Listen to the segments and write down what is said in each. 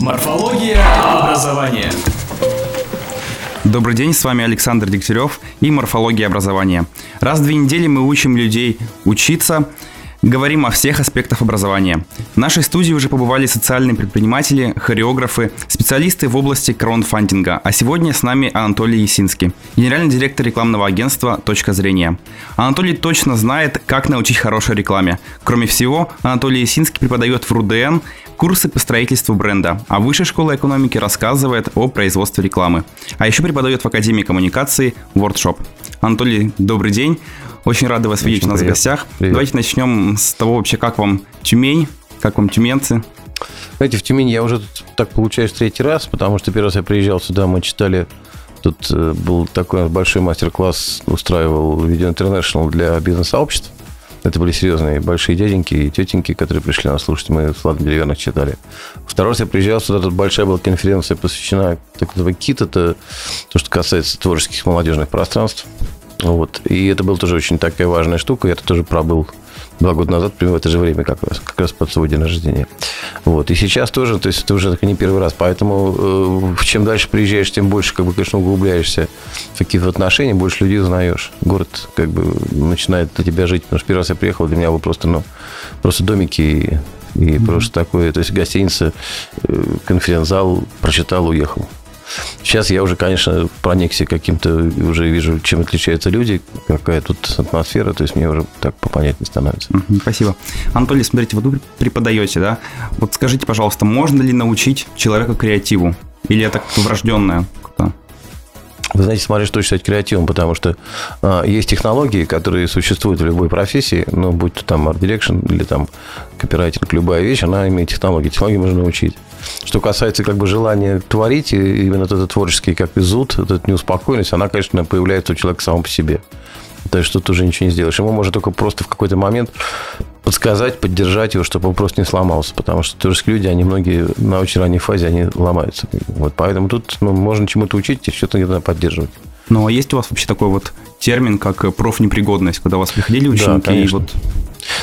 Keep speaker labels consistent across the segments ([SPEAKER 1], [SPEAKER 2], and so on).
[SPEAKER 1] Морфология образования.
[SPEAKER 2] Добрый день, с вами Александр Дегтярев и «Морфология образования». Раз в две недели мы учим людей учиться, Говорим о всех аспектах образования. В нашей студии уже побывали социальные предприниматели, хореографы, специалисты в области краундфандинга, а сегодня с нами Анатолий Есинский, генеральный директор рекламного агентства «Точка зрения». Анатолий точно знает, как научить хорошей рекламе. Кроме всего, Анатолий Есинский преподает в РУДН курсы по строительству бренда, а Высшая школа экономики рассказывает о производстве рекламы. А еще преподает в Академии коммуникации WordShop. Анатолий, добрый день. Очень рады вас Очень видеть у нас в гостях. Привет. Давайте начнем с того вообще, как вам Тюмень, как вам тюменцы.
[SPEAKER 3] Знаете, в Тюмени я уже так получаюсь третий раз, потому что первый раз я приезжал сюда, мы читали Тут э, был такой большой мастер-класс, устраивал Video International для бизнес-сообществ. Это были серьезные большие дяденьки и тетеньки, которые пришли нас слушать. Мы с Владом Деревянных читали. Второй раз я приезжал сюда, тут большая была конференция, посвящена так называемый КИТ. Это то, что касается творческих молодежных пространств. Вот. И это была тоже очень такая важная штука. Я это тоже пробыл два года назад, примерно в это же время как раз, как раз под свой день рождения. Вот. И сейчас тоже, то есть это уже не первый раз. Поэтому э, чем дальше приезжаешь, тем больше, как бы, конечно, углубляешься в какие-то отношения, больше людей узнаешь. Город как бы начинает для тебя жить. Потому что первый раз я приехал, для меня было просто, ну, просто домики и, и mm-hmm. просто такое, то есть гостиница, э, конференц-зал, прочитал, уехал. Сейчас я уже, конечно, проникся каким-то, уже вижу, чем отличаются люди, какая тут атмосфера, то есть мне уже так попонятнее становится.
[SPEAKER 2] Спасибо. Анатолий, смотрите, вот вы преподаете, да? Вот скажите, пожалуйста, можно ли научить человека креативу? Или это врожденное?
[SPEAKER 3] Вы знаете, смотри, что считать креативом, потому что э, есть технологии, которые существуют в любой профессии, ну, будь то там Direction или там копирайтинг, любая вещь, она имеет технологии. Технологии можно научить. Что касается как бы желания творить, именно этот творческий как бы зуд, этот неуспокоенность, она, конечно, появляется у человека самого по себе. То есть тут уже ничего не сделаешь. Ему можно только просто в какой-то момент подсказать, поддержать его, чтобы он просто не сломался. Потому что творческие люди, они многие на очень ранней фазе, они ломаются. Вот поэтому тут ну, можно чему-то учить и что-то где-то поддерживать.
[SPEAKER 2] Ну, а есть у вас вообще такой вот термин, как профнепригодность, когда у вас приходили ученики да, и вот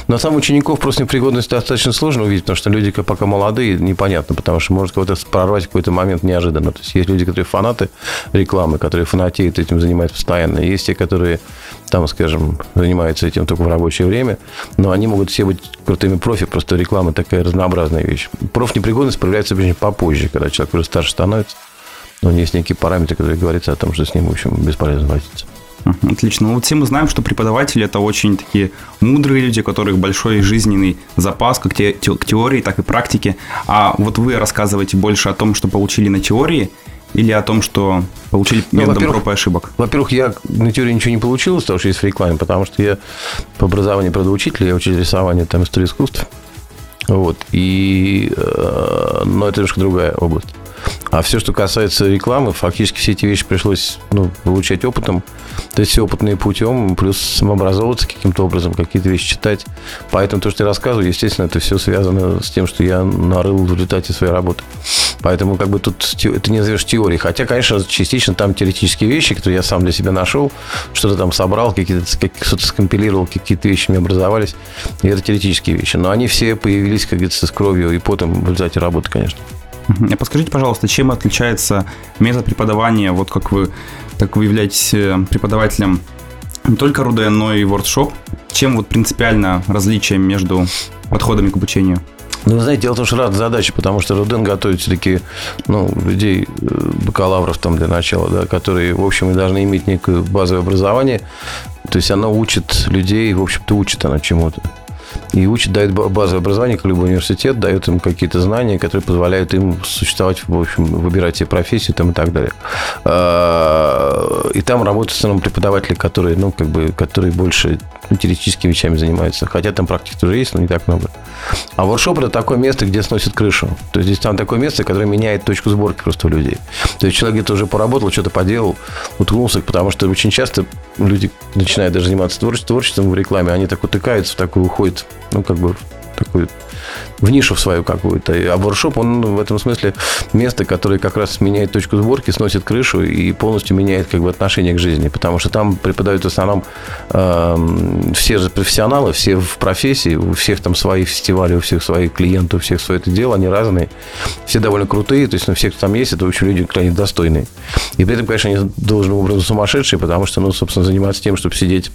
[SPEAKER 3] на самом учеников просто непригодность достаточно сложно увидеть, потому что люди пока молодые, непонятно, потому что может кого-то прорвать в какой-то момент неожиданно. То есть есть люди, которые фанаты рекламы, которые фанатеют этим, занимаются постоянно. Есть те, которые там, скажем, занимаются этим только в рабочее время, но они могут все быть крутыми профи, просто реклама такая разнообразная вещь. Профнепригодность проявляется обычно попозже, когда человек уже старше становится. Но есть некие параметры, которые говорят о том, что с ним, в общем, бесполезно возиться.
[SPEAKER 2] Отлично. Ну вот все мы знаем, что преподаватели это очень такие мудрые люди, у которых большой жизненный запас, как те, те, к теории, так и практике. А вот вы рассказываете больше о том, что получили на теории, или о том, что получили ну, методом проб и ошибок?
[SPEAKER 3] Во-первых, я на теории ничего не получил того, что есть в рекламе, потому что я по образованию, правда, учитель, я учитель рисования, там, истории искусств. Вот. И, э, но это немножко другая область. А все, что касается рекламы, фактически все эти вещи пришлось ну, получать опытом. То есть опытные путем, плюс самообразовываться каким-то образом, какие-то вещи читать. Поэтому то, что я рассказываю, естественно, это все связано с тем, что я нарыл в результате своей работы. Поэтому как бы тут это не назовешь теорией. Хотя, конечно, частично там теоретические вещи, которые я сам для себя нашел, что-то там собрал, какие-то, что-то скомпилировал, какие-то вещи мне образовались. И это теоретические вещи. Но они все появились, как говорится, с кровью и потом в результате работы, конечно.
[SPEAKER 2] А подскажите, пожалуйста, чем отличается метод преподавания, вот как вы, так вы являетесь э, преподавателем не только РУДН, но и WordShop? Чем вот принципиально различие между подходами к обучению?
[SPEAKER 3] Ну, знаете, дело в том, что разные задачи, потому что Руден готовит все-таки ну, людей, э, бакалавров там для начала, да, которые, в общем, должны иметь некое базовое образование. То есть она учит людей, в общем-то, учит она чему-то и учит, дает базовое образование, как любой университет, дает им какие-то знания, которые позволяют им существовать, в общем, выбирать себе профессию там, и так далее. А, и там работают в основном преподаватели, которые, ну, как бы, которые больше ну, теоретическими вещами занимаются. Хотя там практики тоже есть, но не так много. А воркшоп – это такое место, где сносит крышу. То есть здесь там такое место, которое меняет точку сборки просто у людей. То есть человек где-то уже поработал, что-то поделал, уткнулся, потому что очень часто люди начинают даже заниматься творчеством, в рекламе, они так утыкаются в такую, уходят, ну, как бы такую в нишу свою какую-то. А воркшоп, он в этом смысле место, которое как раз меняет точку сборки, сносит крышу и полностью меняет как бы отношение к жизни. Потому что там преподают в основном э, все же профессионалы, все в профессии, у всех там свои фестивали, у всех свои клиенты, у всех свое это дело, они разные. Все довольно крутые, то есть ну, все, кто там есть, это, общем, люди крайне достойные. И при этом, конечно, они должным образом сумасшедшие, потому что, ну, собственно, заниматься тем, чтобы сидеть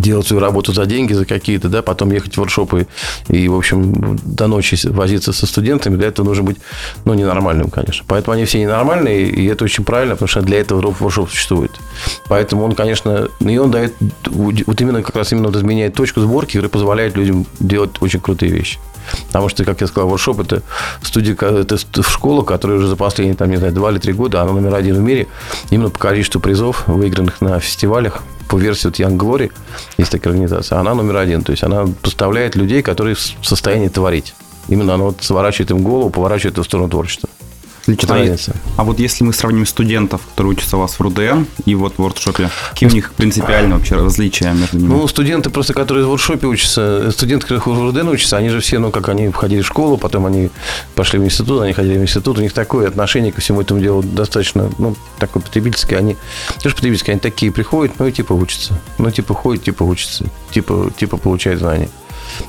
[SPEAKER 3] делать свою работу за деньги, за какие-то, да, потом ехать в воркшопы и, в общем, до ночи возиться со студентами, для этого нужно быть, ну, ненормальным, конечно. Поэтому они все ненормальные, и это очень правильно, потому что для этого воркшоп существует. Поэтому он, конечно, и он дает, вот именно как раз именно изменяет точку сборки, которая позволяет людям делать очень крутые вещи. Потому что, как я сказал, воркшоп – это студия, это школа, которая уже за последние, там, не знаю, два или три года, она номер один в мире, именно по количеству призов, выигранных на фестивалях, по версии вот Young Glory, есть такая организация, она номер один. То есть она поставляет людей, которые в состоянии творить. Именно она вот сворачивает им голову, поворачивает в сторону творчества.
[SPEAKER 2] Отлично. А вот если мы сравним студентов, которые учатся у вас в РУДН и вот в воркшопе, какие у них принципиально вообще различия между ними?
[SPEAKER 3] Ну, студенты просто, которые в воркшопе учатся, студенты, которые в РУДН учатся, они же все, ну, как они входили в школу, потом они пошли в институт, они ходили в институт, у них такое отношение ко всему этому делу достаточно, ну, такое потребительское. Они, тоже потребительские, они такие приходят, ну, и типа учатся. Ну, типа ходят, типа учатся, типа, типа получают знания.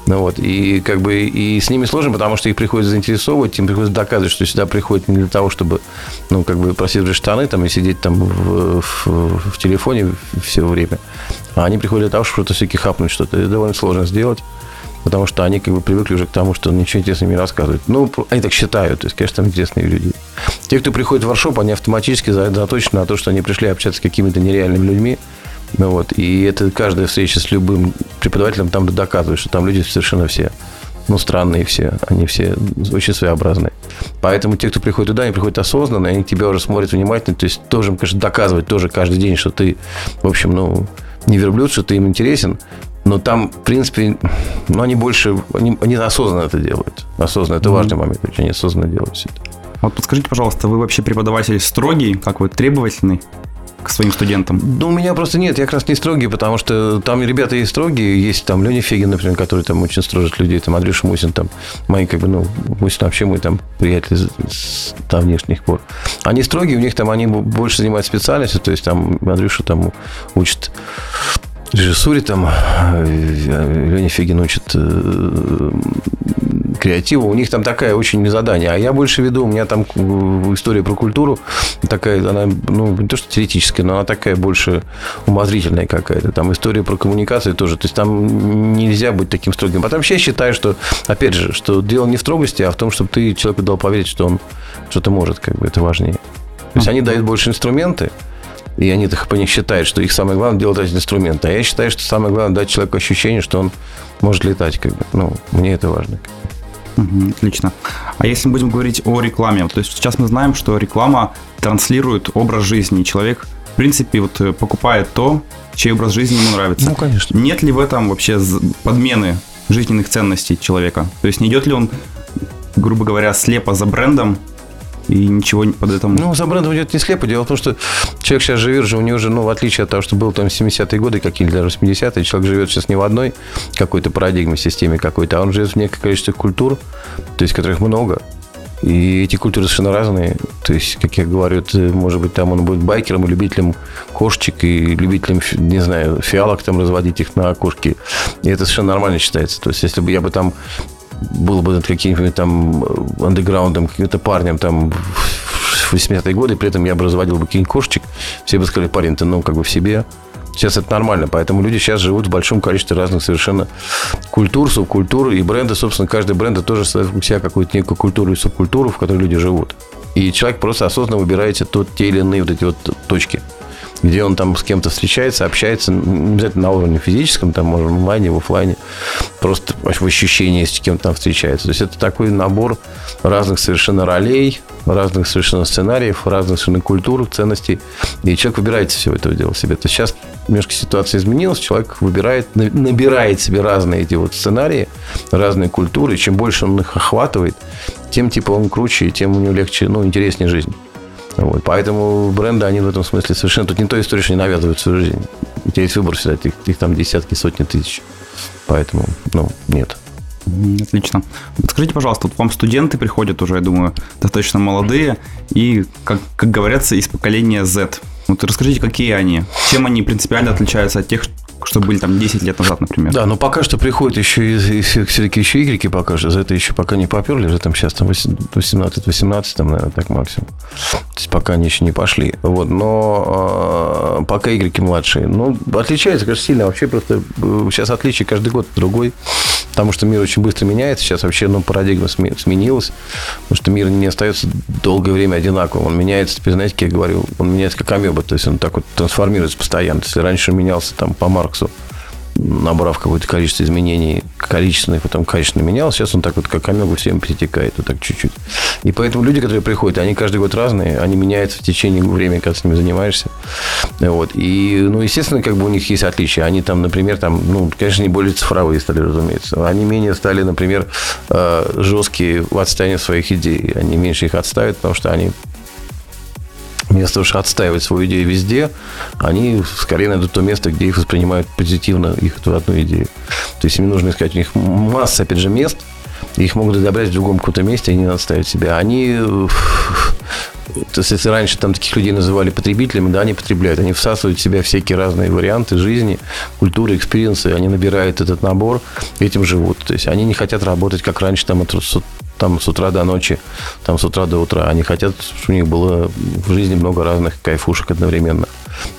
[SPEAKER 3] Ну, вот, и как бы и с ними сложно, потому что их приходится заинтересовывать, им приходится доказывать, что сюда приходят не для того, чтобы, ну, как бы просидеть штаны там и сидеть там в, в, в телефоне все время. А они приходят для того, чтобы что-то все-таки хапнуть что-то. Это довольно сложно сделать потому что они как бы привыкли уже к тому, что ничего интересного не рассказывают. Ну, они так считают, то есть, конечно, там интересные люди. Те, кто приходит в воршоп, они автоматически заточены на то, что они пришли общаться с какими-то нереальными людьми, ну, вот, и это каждая встреча с любым преподавателем там доказывает, что там люди совершенно все ну, странные все, они все очень своеобразные. Поэтому те, кто приходит туда, они приходят осознанно, они тебя уже смотрят внимательно, то есть тоже, конечно, доказывать тоже каждый день, что ты, в общем, ну, не верблюд, что ты им интересен, но там, в принципе, ну, они больше, они, они осознанно это делают. Осознанно, это mm-hmm. важный момент, очень они осознанно делают все это.
[SPEAKER 2] Вот подскажите, пожалуйста, вы вообще преподаватель строгий, как вы требовательный? К своим студентам?
[SPEAKER 3] Ну, у меня просто нет, я как раз не строгий, потому что там ребята есть строгие, есть там Леня Фегин, например, который там очень строжит людей, там Андрюша Мусин, там мои как бы, ну, Мусин вообще мой там приятель с, давнешних пор. Они строгие, у них там они больше занимаются специальностью, то есть там Андрюша там учит режиссуре там э, Леня Фегин учит креативу. У них там такая очень задание. А я больше веду, у меня там история про культуру такая, она, ну, не то что теоретическая, но она такая больше умозрительная какая-то. Там история про коммуникацию тоже. То есть там нельзя быть таким строгим. Потом вообще я считаю, что, опять же, что дело не в строгости, а в том, чтобы ты человеку дал поверить, что он что-то может, как бы это важнее. То есть они дают больше инструменты, и они по них считают, что их самое главное делать эти инструменты. А я считаю, что самое главное дать человеку ощущение, что он может летать. Как бы. Ну, мне это важно.
[SPEAKER 2] Угу, отлично. А если мы будем говорить о рекламе, то есть сейчас мы знаем, что реклама транслирует образ жизни. Человек, в принципе, вот э, покупает то, чей образ жизни ему нравится.
[SPEAKER 3] Ну, конечно.
[SPEAKER 2] Нет ли в этом вообще подмены жизненных ценностей человека? То есть не идет ли он, грубо говоря, слепо за брендом, и ничего под этим...
[SPEAKER 3] Ну, за брендом идет не слепо. Дело в том, что человек сейчас живет же, у него же, ну, в отличие от того, что был там 70-е годы, какие-то даже 80-е, человек живет сейчас не в одной какой-то парадигме, системе какой-то, а он живет в некое количество культур, то есть которых много. И эти культуры совершенно разные. То есть, как я говорю, это, может быть, там он будет байкером любителем кошечек, и любителем, не знаю, фиалок там разводить их на окошке. И это совершенно нормально считается. То есть, если бы я бы там был бы каким-нибудь там андеграундом, каким-то парнем там в 80-е годы, при этом я бы разводил бы каких-нибудь кошечек, все бы сказали, парень, ты ну как бы в себе. Сейчас это нормально, поэтому люди сейчас живут в большом количестве разных совершенно культур, субкультур, и бренды, собственно, каждый бренд тоже ставит у себя какую-то некую культуру и субкультуру, в которой люди живут. И человек просто осознанно выбирает тот, те или иные вот эти вот точки где он там с кем-то встречается, общается, не обязательно на уровне физическом, там, может, в онлайне, в офлайне, просто в ощущении, с кем-то там встречается. То есть это такой набор разных совершенно ролей, разных совершенно сценариев, разных совершенно культур, ценностей. И человек выбирает все это дело себе. То есть сейчас немножко ситуация изменилась, человек выбирает, набирает себе разные эти вот сценарии, разные культуры. И чем больше он их охватывает, тем типа он круче, тем у него легче, ну, интереснее жизнь. Вот. Поэтому бренды, они в этом смысле совершенно... Тут не то история, что не навязывают свою жизнь. У тебя есть выбор всегда, их, их там десятки, сотни тысяч. Поэтому, ну, нет.
[SPEAKER 2] Отлично. Подскажите, пожалуйста, вот вам студенты приходят уже, я думаю, достаточно молодые и, как, как говорится, из поколения Z. Вот расскажите, какие они, чем они принципиально отличаются от тех, что были там 10 лет назад, например?
[SPEAKER 3] Да, но пока что приходят еще и, и все- все-таки еще игреки пока что. За это еще пока не поперли, же там сейчас там 18-18, там, наверное, так максимум. То есть пока они еще не пошли. Вот, но э, пока игреки младшие. Ну, отличается, конечно, сильно. Вообще просто э, сейчас отличие каждый год другой. Потому что мир очень быстро меняется. Сейчас вообще ну, парадигма сме- сменилась. Потому что мир не остается долгое время одинаковым. Он меняется, теперь, знаете, как я говорю, он меняется как амеба. То есть он так вот трансформируется постоянно. Если раньше менялся там по Марксу, набрав какое-то количество изменений, количественное, потом качественно менялось. Сейчас он так вот, как амеба, всем перетекает, вот так чуть-чуть. И поэтому люди, которые приходят, они каждый год разные, они меняются в течение времени, когда с ними занимаешься. Вот. И, ну, естественно, как бы у них есть отличия. Они там, например, там, ну, конечно, не более цифровые стали, разумеется. Они менее стали, например, э, жесткие в отстаивании своих идей. Они меньше их отставят, потому что они вместо того, чтобы отстаивать свою идею везде, они скорее найдут то место, где их воспринимают позитивно, их эту одну идею. То есть им нужно искать, у них масса, опять же, мест, их могут отобрать в другом каком-то месте, и не надо отставить себя. Они, э, если раньше там таких людей называли потребителями, да, они потребляют, они всасывают в себя всякие разные варианты жизни, культуры, experience'ы, они набирают этот набор, этим живут. То есть они не хотят работать, как раньше, там, от, там с утра до ночи, там с утра до утра. Они хотят, чтобы у них было в жизни много разных кайфушек одновременно.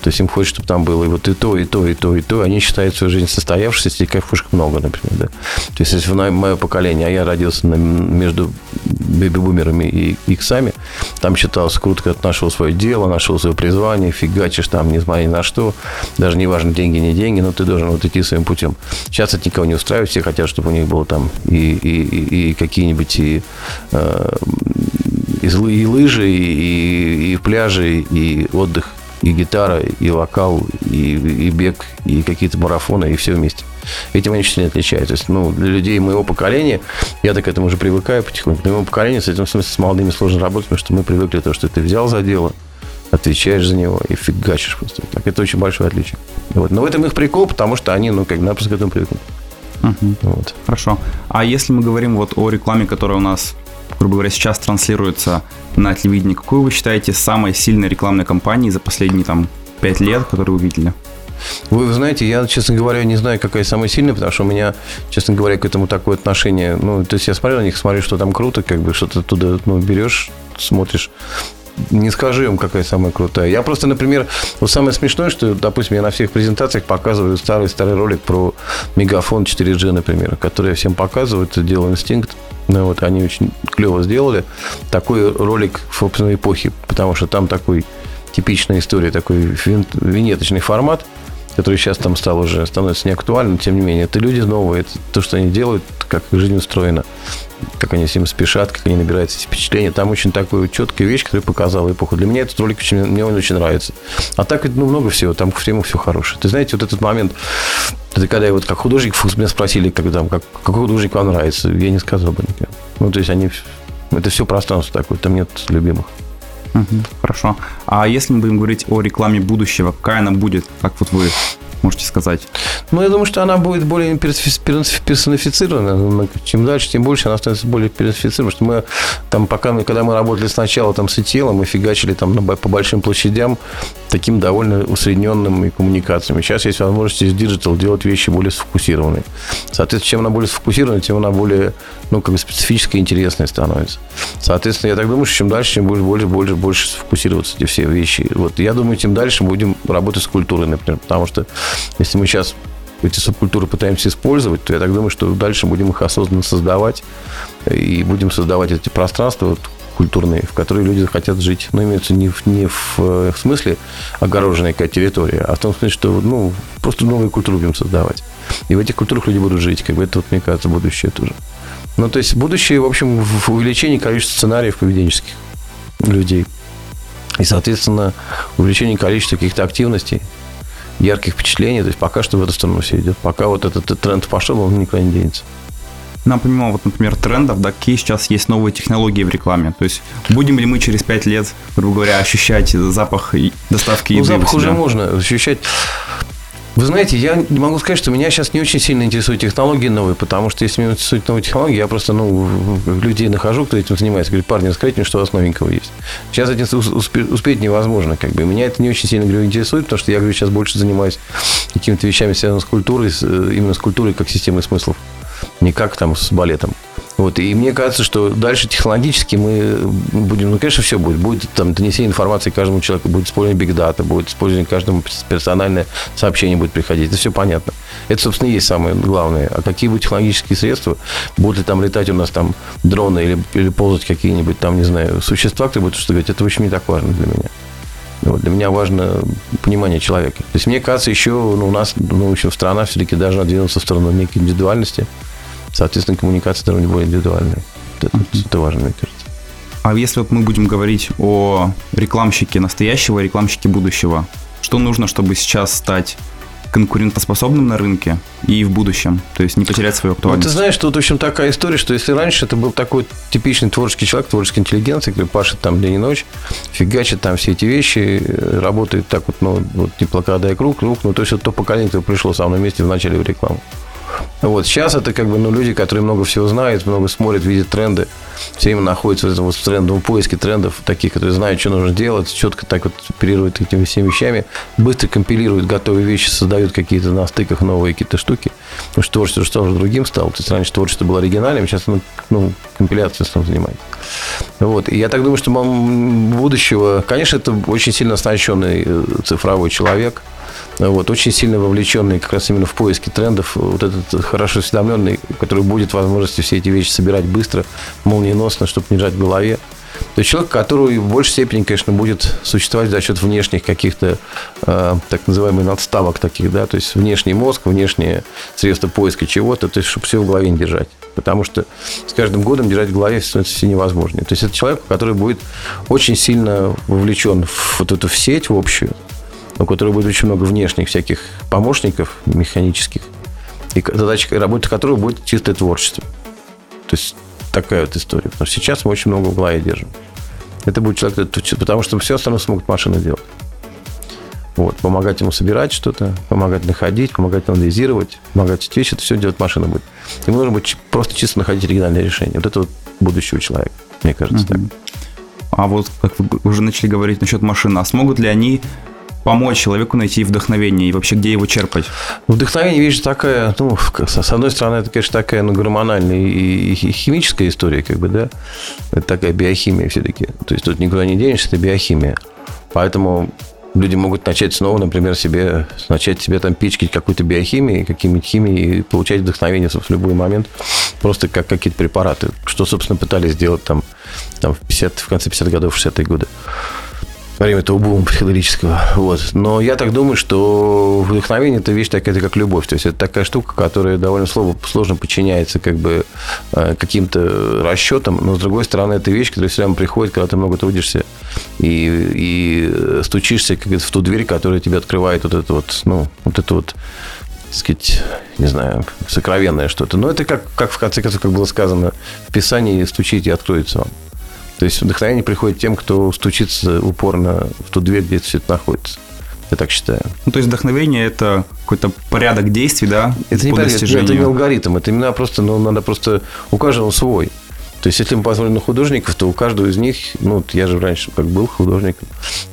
[SPEAKER 3] То есть им хочется, чтобы там было и вот и то, и то, и то, и то. Они считают свою жизнь состоявшейся, если кайфушек много, например, да. То есть если в мое поколение, а я родился на- между бэби-бумерами и иксами, там считалось круто, когда ты нашел свое дело, нашел свое призвание, фигачишь там, не знаю ни на что, даже не важно, деньги, не деньги, но ты должен вот идти своим путем. Сейчас это никого не устраивает, все хотят, чтобы у них было там и, и, и- и какие-нибудь и, э, и, и лыжи, и, и пляжи, и отдых, и гитара, и вокал, и, и бег, и какие-то марафоны, и все вместе. Этим они чуть не отличаются. То есть, ну, для людей моего поколения, я так к этому уже привыкаю потихоньку, для моего поколения с этим в смысле с молодыми сложно работать, потому что мы привыкли то, что ты взял за дело, отвечаешь за него и фигачишь просто. Так это очень большое отличие. Вот. Но в этом их прикол, потому что они, ну, как напросто к этому привыкнут.
[SPEAKER 2] Мгм.
[SPEAKER 3] Вот.
[SPEAKER 2] Хорошо. А если мы говорим вот о рекламе, которая у нас, грубо говоря, сейчас транслируется на телевидении, какую вы считаете самой сильной рекламной кампанией за последние там пять лет, которую вы видели?
[SPEAKER 3] Вы, вы знаете, я, честно говоря, не знаю, какая самая сильная, потому что у меня, честно говоря, к этому такое отношение. Ну, то есть я смотрю на них, смотрю, что там круто, как бы что-то туда ну, берешь, смотришь. Не скажи им, какая самая крутая. Я просто, например, вот самое смешное, что, допустим, я на всех презентациях показываю старый-старый ролик про мегафон 4G, например, который я всем показываю. Это дело инстинкт. Ну, вот, они очень клево сделали. Такой ролик, собственно, эпохи, потому что там такой типичная история, такой вин- винеточный формат, который сейчас там стал уже, становится неактуальным, тем не менее, это люди новые, это то, что они делают, как их жизнь устроена, как они всем спешат, как они набирают эти впечатления. Там очень такая четкая вещь, которая показала эпоху. Для меня этот ролик очень, мне он очень нравится. А так, ну, много всего, там к всему все хорошее. Ты знаете, вот этот момент, это когда я вот как художник, меня спросили, как, там, как, какой художник вам нравится, я не сказал бы никогда. Ну, то есть они, это все пространство такое, там нет любимых.
[SPEAKER 2] Мгм. Хорошо. А если мы будем говорить о рекламе будущего, какая она будет, как вот вы можете сказать?
[SPEAKER 3] Ну, я думаю, что она будет более персонифицирована. Чем дальше, тем больше она становится более персонифицирована. Что мы там, пока мы, когда мы работали сначала там с ETL, мы фигачили там бо- по большим площадям таким довольно усредненным коммуникациями. Сейчас есть возможность из digital делать вещи более сфокусированные. Соответственно, чем она более сфокусирована, тем она более, ну, как бы специфическая и интересная становится. Соответственно, я так думаю, что чем дальше, чем больше, больше, больше, больше сфокусироваться эти все вещи. Вот я думаю, тем дальше будем работать с культурой, например, потому что если мы сейчас эти субкультуры пытаемся использовать, то я так думаю, что дальше будем их осознанно создавать и будем создавать эти пространства вот, культурные, в которые люди захотят жить. Но имеется не в, не в, э, смысле огороженная какая территория, а в том смысле, что ну, просто новые культуры будем создавать. И в этих культурах люди будут жить. Как бы это, вот, мне кажется, будущее тоже. Ну, то есть будущее, в общем, в увеличении количества сценариев поведенческих людей. И, соответственно, увеличение количества каких-то активностей, ярких впечатлений. То есть пока что в эту сторону все идет. Пока вот этот тренд пошел, он никуда не денется.
[SPEAKER 2] Нам помимо, вот, например, трендов, да, какие сейчас есть новые технологии в рекламе? То есть будем ли мы через пять лет, грубо говоря, ощущать запах доставки
[SPEAKER 3] Ну,
[SPEAKER 2] еды у
[SPEAKER 3] запах уже можно ощущать. Вы знаете, я не могу сказать, что меня сейчас не очень сильно интересуют технологии новые, потому что если меня интересуют новые технологии, я просто ну, людей нахожу, кто этим занимается. Говорю, парни, расскажите мне, что у вас новенького есть. Сейчас этим успеть невозможно. Как бы. Меня это не очень сильно говорю, интересует, потому что я говорю, сейчас больше занимаюсь какими-то вещами, связанными с культурой, э, именно с культурой как системой смыслов, не как там с балетом. Вот, и мне кажется, что дальше технологически мы будем, ну, конечно, все будет. Будет там донесение информации каждому человеку, будет использование биг дата, будет использование каждому персональное сообщение будет приходить. Это все понятно. Это, собственно, и есть самое главное. А какие будут технологические средства? Будут ли там летать у нас там дроны или, или ползать какие-нибудь там, не знаю, существа, кто будет что говорить, это, общем, не так важно для меня. Вот, для меня важно понимание человека. То есть, мне кажется, еще ну, у нас, ну, общем, страна все-таки должна двинуться в сторону некой индивидуальности. Соответственно, коммуникация должна быть более индивидуальной. Это, uh-huh. это важно, мне кажется.
[SPEAKER 2] А если вот мы будем говорить о рекламщике настоящего и рекламщике будущего, что нужно, чтобы сейчас стать конкурентоспособным на рынке и в будущем, то есть не потерять свою актуальность.
[SPEAKER 3] Ну, ты знаешь, тут, в общем, такая история, что если раньше это был такой типичный творческий человек, творческий интеллигенция, который пашет там день и ночь, фигачит там все эти вещи, работает так вот, ну, вот не плакада и круг, круг, ну, то есть это то поколение, которое пришло со мной вместе в начале в рекламу. Вот. Сейчас это как бы ну, люди, которые много всего знают, много смотрят, видят тренды, все время находятся в этом вот трендовом поиске трендов, таких, которые знают, что нужно делать, четко так вот оперируют этими всеми вещами, быстро компилируют готовые вещи, создают какие-то на стыках новые какие-то штуки. Потому что творчество что уже другим стало. То есть раньше творчество было оригинальным, сейчас оно ну, компиляцией основном занимается. Вот. И я так думаю, что будущего, конечно, это очень сильно оснащенный э, цифровой человек – вот, очень сильно вовлеченный как раз именно в поиске трендов, вот этот хорошо осведомленный, который будет возможности все эти вещи собирать быстро, молниеносно, чтобы не жать в голове. То есть человек, который в большей степени, конечно, будет существовать за счет внешних каких-то э, так называемых надставок таких, да, то есть внешний мозг, внешние средства поиска чего-то, то есть чтобы все в голове не держать. Потому что с каждым годом держать в голове становится все невозможнее. То есть это человек, который будет очень сильно вовлечен в вот эту в сеть в общую, у которой будет очень много внешних всяких помощников механических, и задача работы которого будет чистое творчество. То есть такая вот история. Потому что сейчас мы очень много в голове держим. Это будет человек, потому что все остальное смогут машины делать. Вот, помогать ему собирать что-то, помогать находить, помогать анализировать, помогать эти вещи, это все делать машина будет. Ему нужно будет просто чисто находить оригинальное решение. Вот это вот будущего человека, мне кажется, uh-huh. так.
[SPEAKER 2] А вот, как вы уже начали говорить насчет машин, а смогут ли они помочь человеку найти вдохновение и вообще где его черпать?
[SPEAKER 3] Вдохновение, видишь, такая, ну, с одной стороны, это, конечно, такая, ну, гормональная и химическая история, как бы, да, это такая биохимия все-таки. То есть тут никуда не денешься, это биохимия. Поэтому люди могут начать снова, например, себе, начать себе там пичкать какую-то биохимию, какими-то химией и получать вдохновение в любой момент, просто как какие-то препараты, что, собственно, пытались сделать там, там в, 50, в конце 50-х годов, 60-е годы во время этого бума психоделического. Вот. Но я так думаю, что вдохновение – это вещь такая, как любовь. То есть, это такая штука, которая довольно сложно подчиняется как бы э, каким-то расчетам, но, с другой стороны, это вещь, которая все время приходит, когда ты много трудишься и, и стучишься как в ту дверь, которая тебе открывает вот это вот, ну, вот это вот так сказать, не знаю, сокровенное что-то. Но это как, как в конце концов, как было сказано в Писании, стучите и откроется вам. То есть вдохновение приходит тем, кто стучится упорно в ту дверь, где все это находится. Я так считаю.
[SPEAKER 2] Ну, то есть вдохновение это какой-то порядок действий, да?
[SPEAKER 3] Это не порядок, это не алгоритм, это именно просто, ну, надо просто у каждого свой. То есть, если мы посмотрим на художников, то у каждого из них, ну, я же раньше как был художником,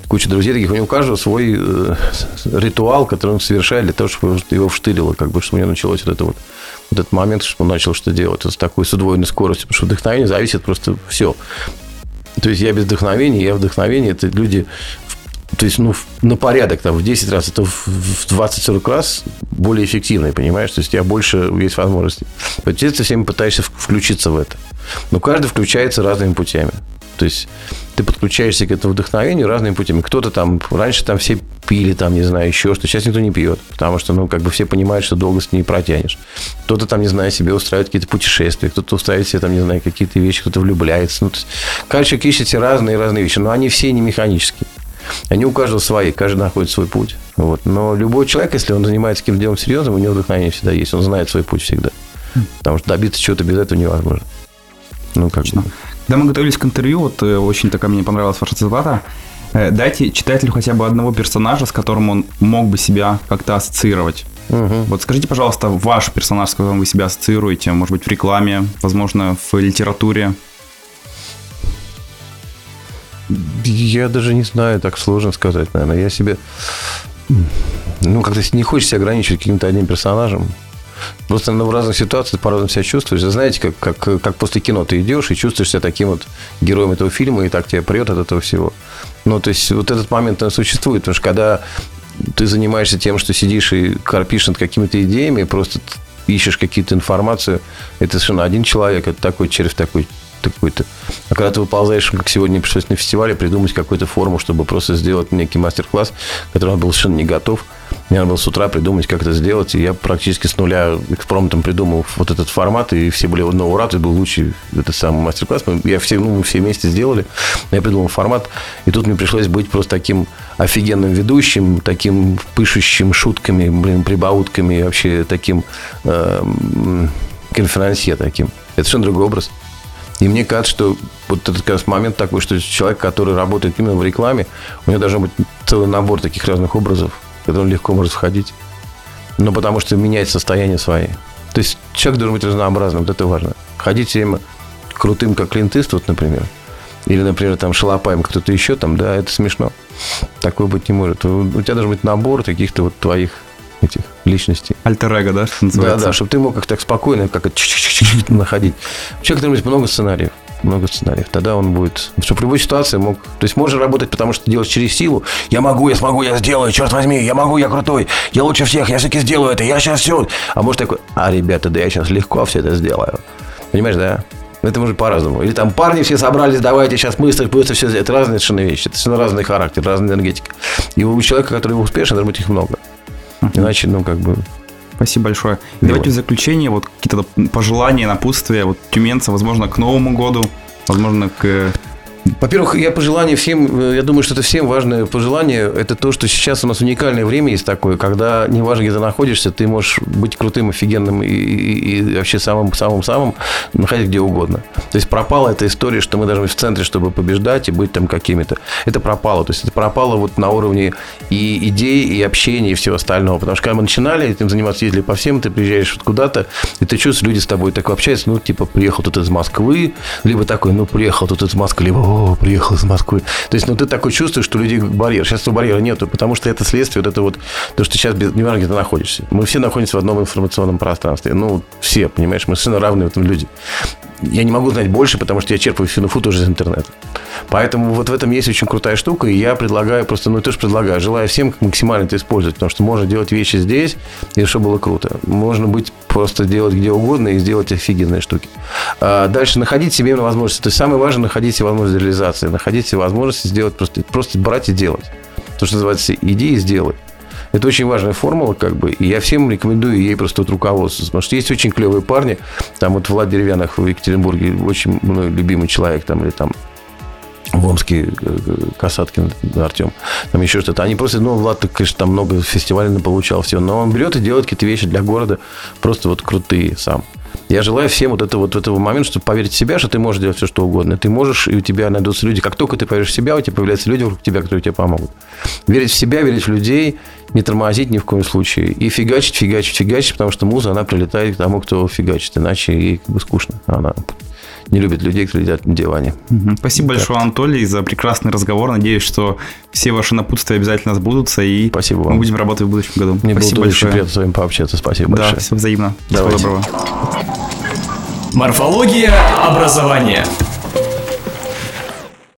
[SPEAKER 3] куча друзей таких, у него у каждого свой э, ритуал, который он совершает для того, чтобы его вштырило, как бы, чтобы у него началось вот это вот, вот этот момент, чтобы он начал что делать вот с такой, с удвоенной скоростью, потому что вдохновение зависит просто все. То есть я без вдохновения, я вдохновение, это люди то есть, ну, на порядок, там, в 10 раз, это в 20-40 раз более эффективно, понимаешь? То есть, у тебя больше есть возможностей. Поэтому ты всеми пытаешься включиться в это. Но каждый включается разными путями. То есть ты подключаешься к этому вдохновению разными путями. Кто-то там, раньше там все пили, там, не знаю, еще что. Сейчас никто не пьет, потому что, ну, как бы все понимают, что долго с ней протянешь. Кто-то там, не знаю, себе устраивает какие-то путешествия, кто-то устраивает себе, там, не знаю, какие-то вещи, кто-то влюбляется. Ну, то есть, каждый человек ищет себе разные разные вещи, но они все не механические. Они у каждого свои, каждый находит свой путь. Вот. Но любой человек, если он занимается каким-то делом серьезным, у него вдохновение всегда есть. Он знает свой путь всегда. Потому что добиться чего-то без этого невозможно.
[SPEAKER 2] Ну, как Точно. Когда мы готовились к интервью, вот э, очень такая мне понравилась ваша цитата. Э, Дайте читателю хотя бы одного персонажа, с которым он мог бы себя как-то ассоциировать.
[SPEAKER 3] Мгм.
[SPEAKER 2] Вот скажите, пожалуйста, ваш персонаж, с которым вы себя ассоциируете, может быть, в рекламе, возможно, в литературе.
[SPEAKER 3] Я даже не знаю, так сложно сказать, наверное. Я себе... Ну, как-то не хочется ограничивать каким-то одним персонажем. Просто ну, в разных ситуациях по-разному себя чувствуешь. Знаете, как, как, как после кино ты идешь и чувствуешь себя таким вот героем этого фильма, и так тебя прет от этого всего. Ну, то есть, вот этот момент он существует, потому что когда ты занимаешься тем, что сидишь и корпишь над какими-то идеями, просто ищешь какие-то информацию, это совершенно один человек, это такой червь, такой такой-то. А когда ты выползаешь, как сегодня пришлось на фестивале, придумать какую-то форму, чтобы просто сделать некий мастер-класс, который был совершенно не готов. Мне надо было с утра придумать, как это сделать, и я практически с нуля экспромтом придумал вот этот формат, и все были на ура, это был лучший этот самый мастер-класс. Я все, ну, мы все вместе сделали, я придумал формат, и тут мне пришлось быть просто таким офигенным ведущим, таким пышущим шутками, блин, прибаутками, вообще таким э, конферансье таким. Это совершенно другой образ. И мне кажется, что вот этот как раз момент такой, что человек, который работает именно в рекламе, у него должен быть целый набор таких разных образов, он легко может входить. Но потому что менять состояние свои. То есть человек должен быть разнообразным, вот это важно. Ходить все время крутым, как Клинт Иствуд, например, или, например, там шалопаем кто-то еще там, да, это смешно. Такое быть не может. У тебя должен быть набор каких-то вот твоих этих личностей.
[SPEAKER 2] Альтер-эго, да, что
[SPEAKER 3] Да,
[SPEAKER 2] называется?
[SPEAKER 3] да, чтобы ты мог как так спокойно, как находить. Человек должен быть много сценариев. Много сценариев. Тогда он будет... Чтобы в любой ситуации мог... То есть можно работать, потому что ты делаешь через силу. Я могу, я смогу, я сделаю, черт возьми, я могу, я крутой, я лучше всех, я все-таки сделаю это, я сейчас все. А может такой, а, ребята, да я сейчас легко все это сделаю. Понимаешь, да? Это может по-разному. Или там парни все собрались, давайте сейчас быстро, быстро все сделать. Это разные совершенно вещи. Это совершенно разный характер, разная энергетика. И у человека, который успешен, должно быть их много. Иначе, ну, как бы,
[SPEAKER 2] Спасибо большое.
[SPEAKER 3] Давай.
[SPEAKER 2] Давайте в заключение вот какие-то пожелания, напутствия вот тюменца, возможно, к Новому году, возможно, к...
[SPEAKER 3] Во-первых, я пожелание всем, э, я думаю, что это всем важное пожелание, это то, что сейчас у нас уникальное время есть такое, когда неважно, где ты находишься, ты можешь быть крутым, офигенным и, и- и вообще самым-самым-самым, находить где угодно. То есть пропала эта история, что мы должны быть в центре, чтобы побеждать и быть там какими-то. Это пропало. То есть это пропало вот на уровне и идей, и общения, и всего остального. Потому что когда мы начинали этим заниматься, ездили по всем, ты приезжаешь вот куда-то, и ты чувствуешь, люди с тобой так общаются, ну, типа, приехал тут из Москвы, либо такой, ну, приехал тут из Москвы, либо, приехал из Москвы. То есть, ну, ты такой чувствуешь, что у людей барьер. Сейчас этого барьера нету, потому что это следствие, вот это вот, то, что сейчас, без- неважно, где ты находишься. Мы все находимся в одном информационном пространстве. Ну, все, понимаешь, мы совершенно равные в этом люди. Я не могу знать больше, потому что я черпаю всю инфу тоже из интернета. Поэтому вот в этом есть очень крутая штука, и я предлагаю просто, ну, тоже предлагаю, желаю всем максимально это использовать, потому что можно делать вещи здесь, и чтобы было круто. Можно быть просто делать где угодно и сделать офигенные штуки. А дальше находить себе возможности. То есть самое важное находить себе возможность реализации, находить себе возможности сделать просто, просто брать и делать. То, что называется, иди и сделай. Это очень важная формула, как бы, и я всем рекомендую ей просто вот руководствоваться, потому что есть очень клевые парни, там вот Влад Деревянных в Екатеринбурге, очень мной любимый человек, там, или там в Омске э, э, Касаткин Артем, там еще что-то. Они просто, ну, Влад, конечно, там много фестивалей получал все, но он берет и делает какие-то вещи для города просто вот крутые сам. Я желаю всем вот, это, вот этого момента, чтобы поверить в себя, что ты можешь делать все, что угодно. Ты можешь, и у тебя найдутся люди. Как только ты поверишь в себя, у тебя появляются люди вокруг тебя, которые тебе помогут. Верить в себя, верить в людей, не тормозить ни в коем случае. И фигачить, фигачить, фигачить, потому что муза, она прилетает к тому, кто фигачит. Иначе ей как бы скучно. Она не любит людей, которые сидят на диване.
[SPEAKER 2] Мгм. Спасибо большое, Анатолий, за прекрасный разговор. Надеюсь, что все ваши напутствия обязательно сбудутся, и
[SPEAKER 3] Спасибо
[SPEAKER 2] мы
[SPEAKER 3] вам.
[SPEAKER 2] будем работать в будущем году.
[SPEAKER 3] Мне
[SPEAKER 2] Спасибо
[SPEAKER 3] было
[SPEAKER 2] большое.
[SPEAKER 3] приятно с вами пообщаться. Спасибо
[SPEAKER 2] Да,
[SPEAKER 3] большое.
[SPEAKER 2] все взаимно.
[SPEAKER 3] Давайте.
[SPEAKER 2] Всего доброго.
[SPEAKER 1] Морфология образования.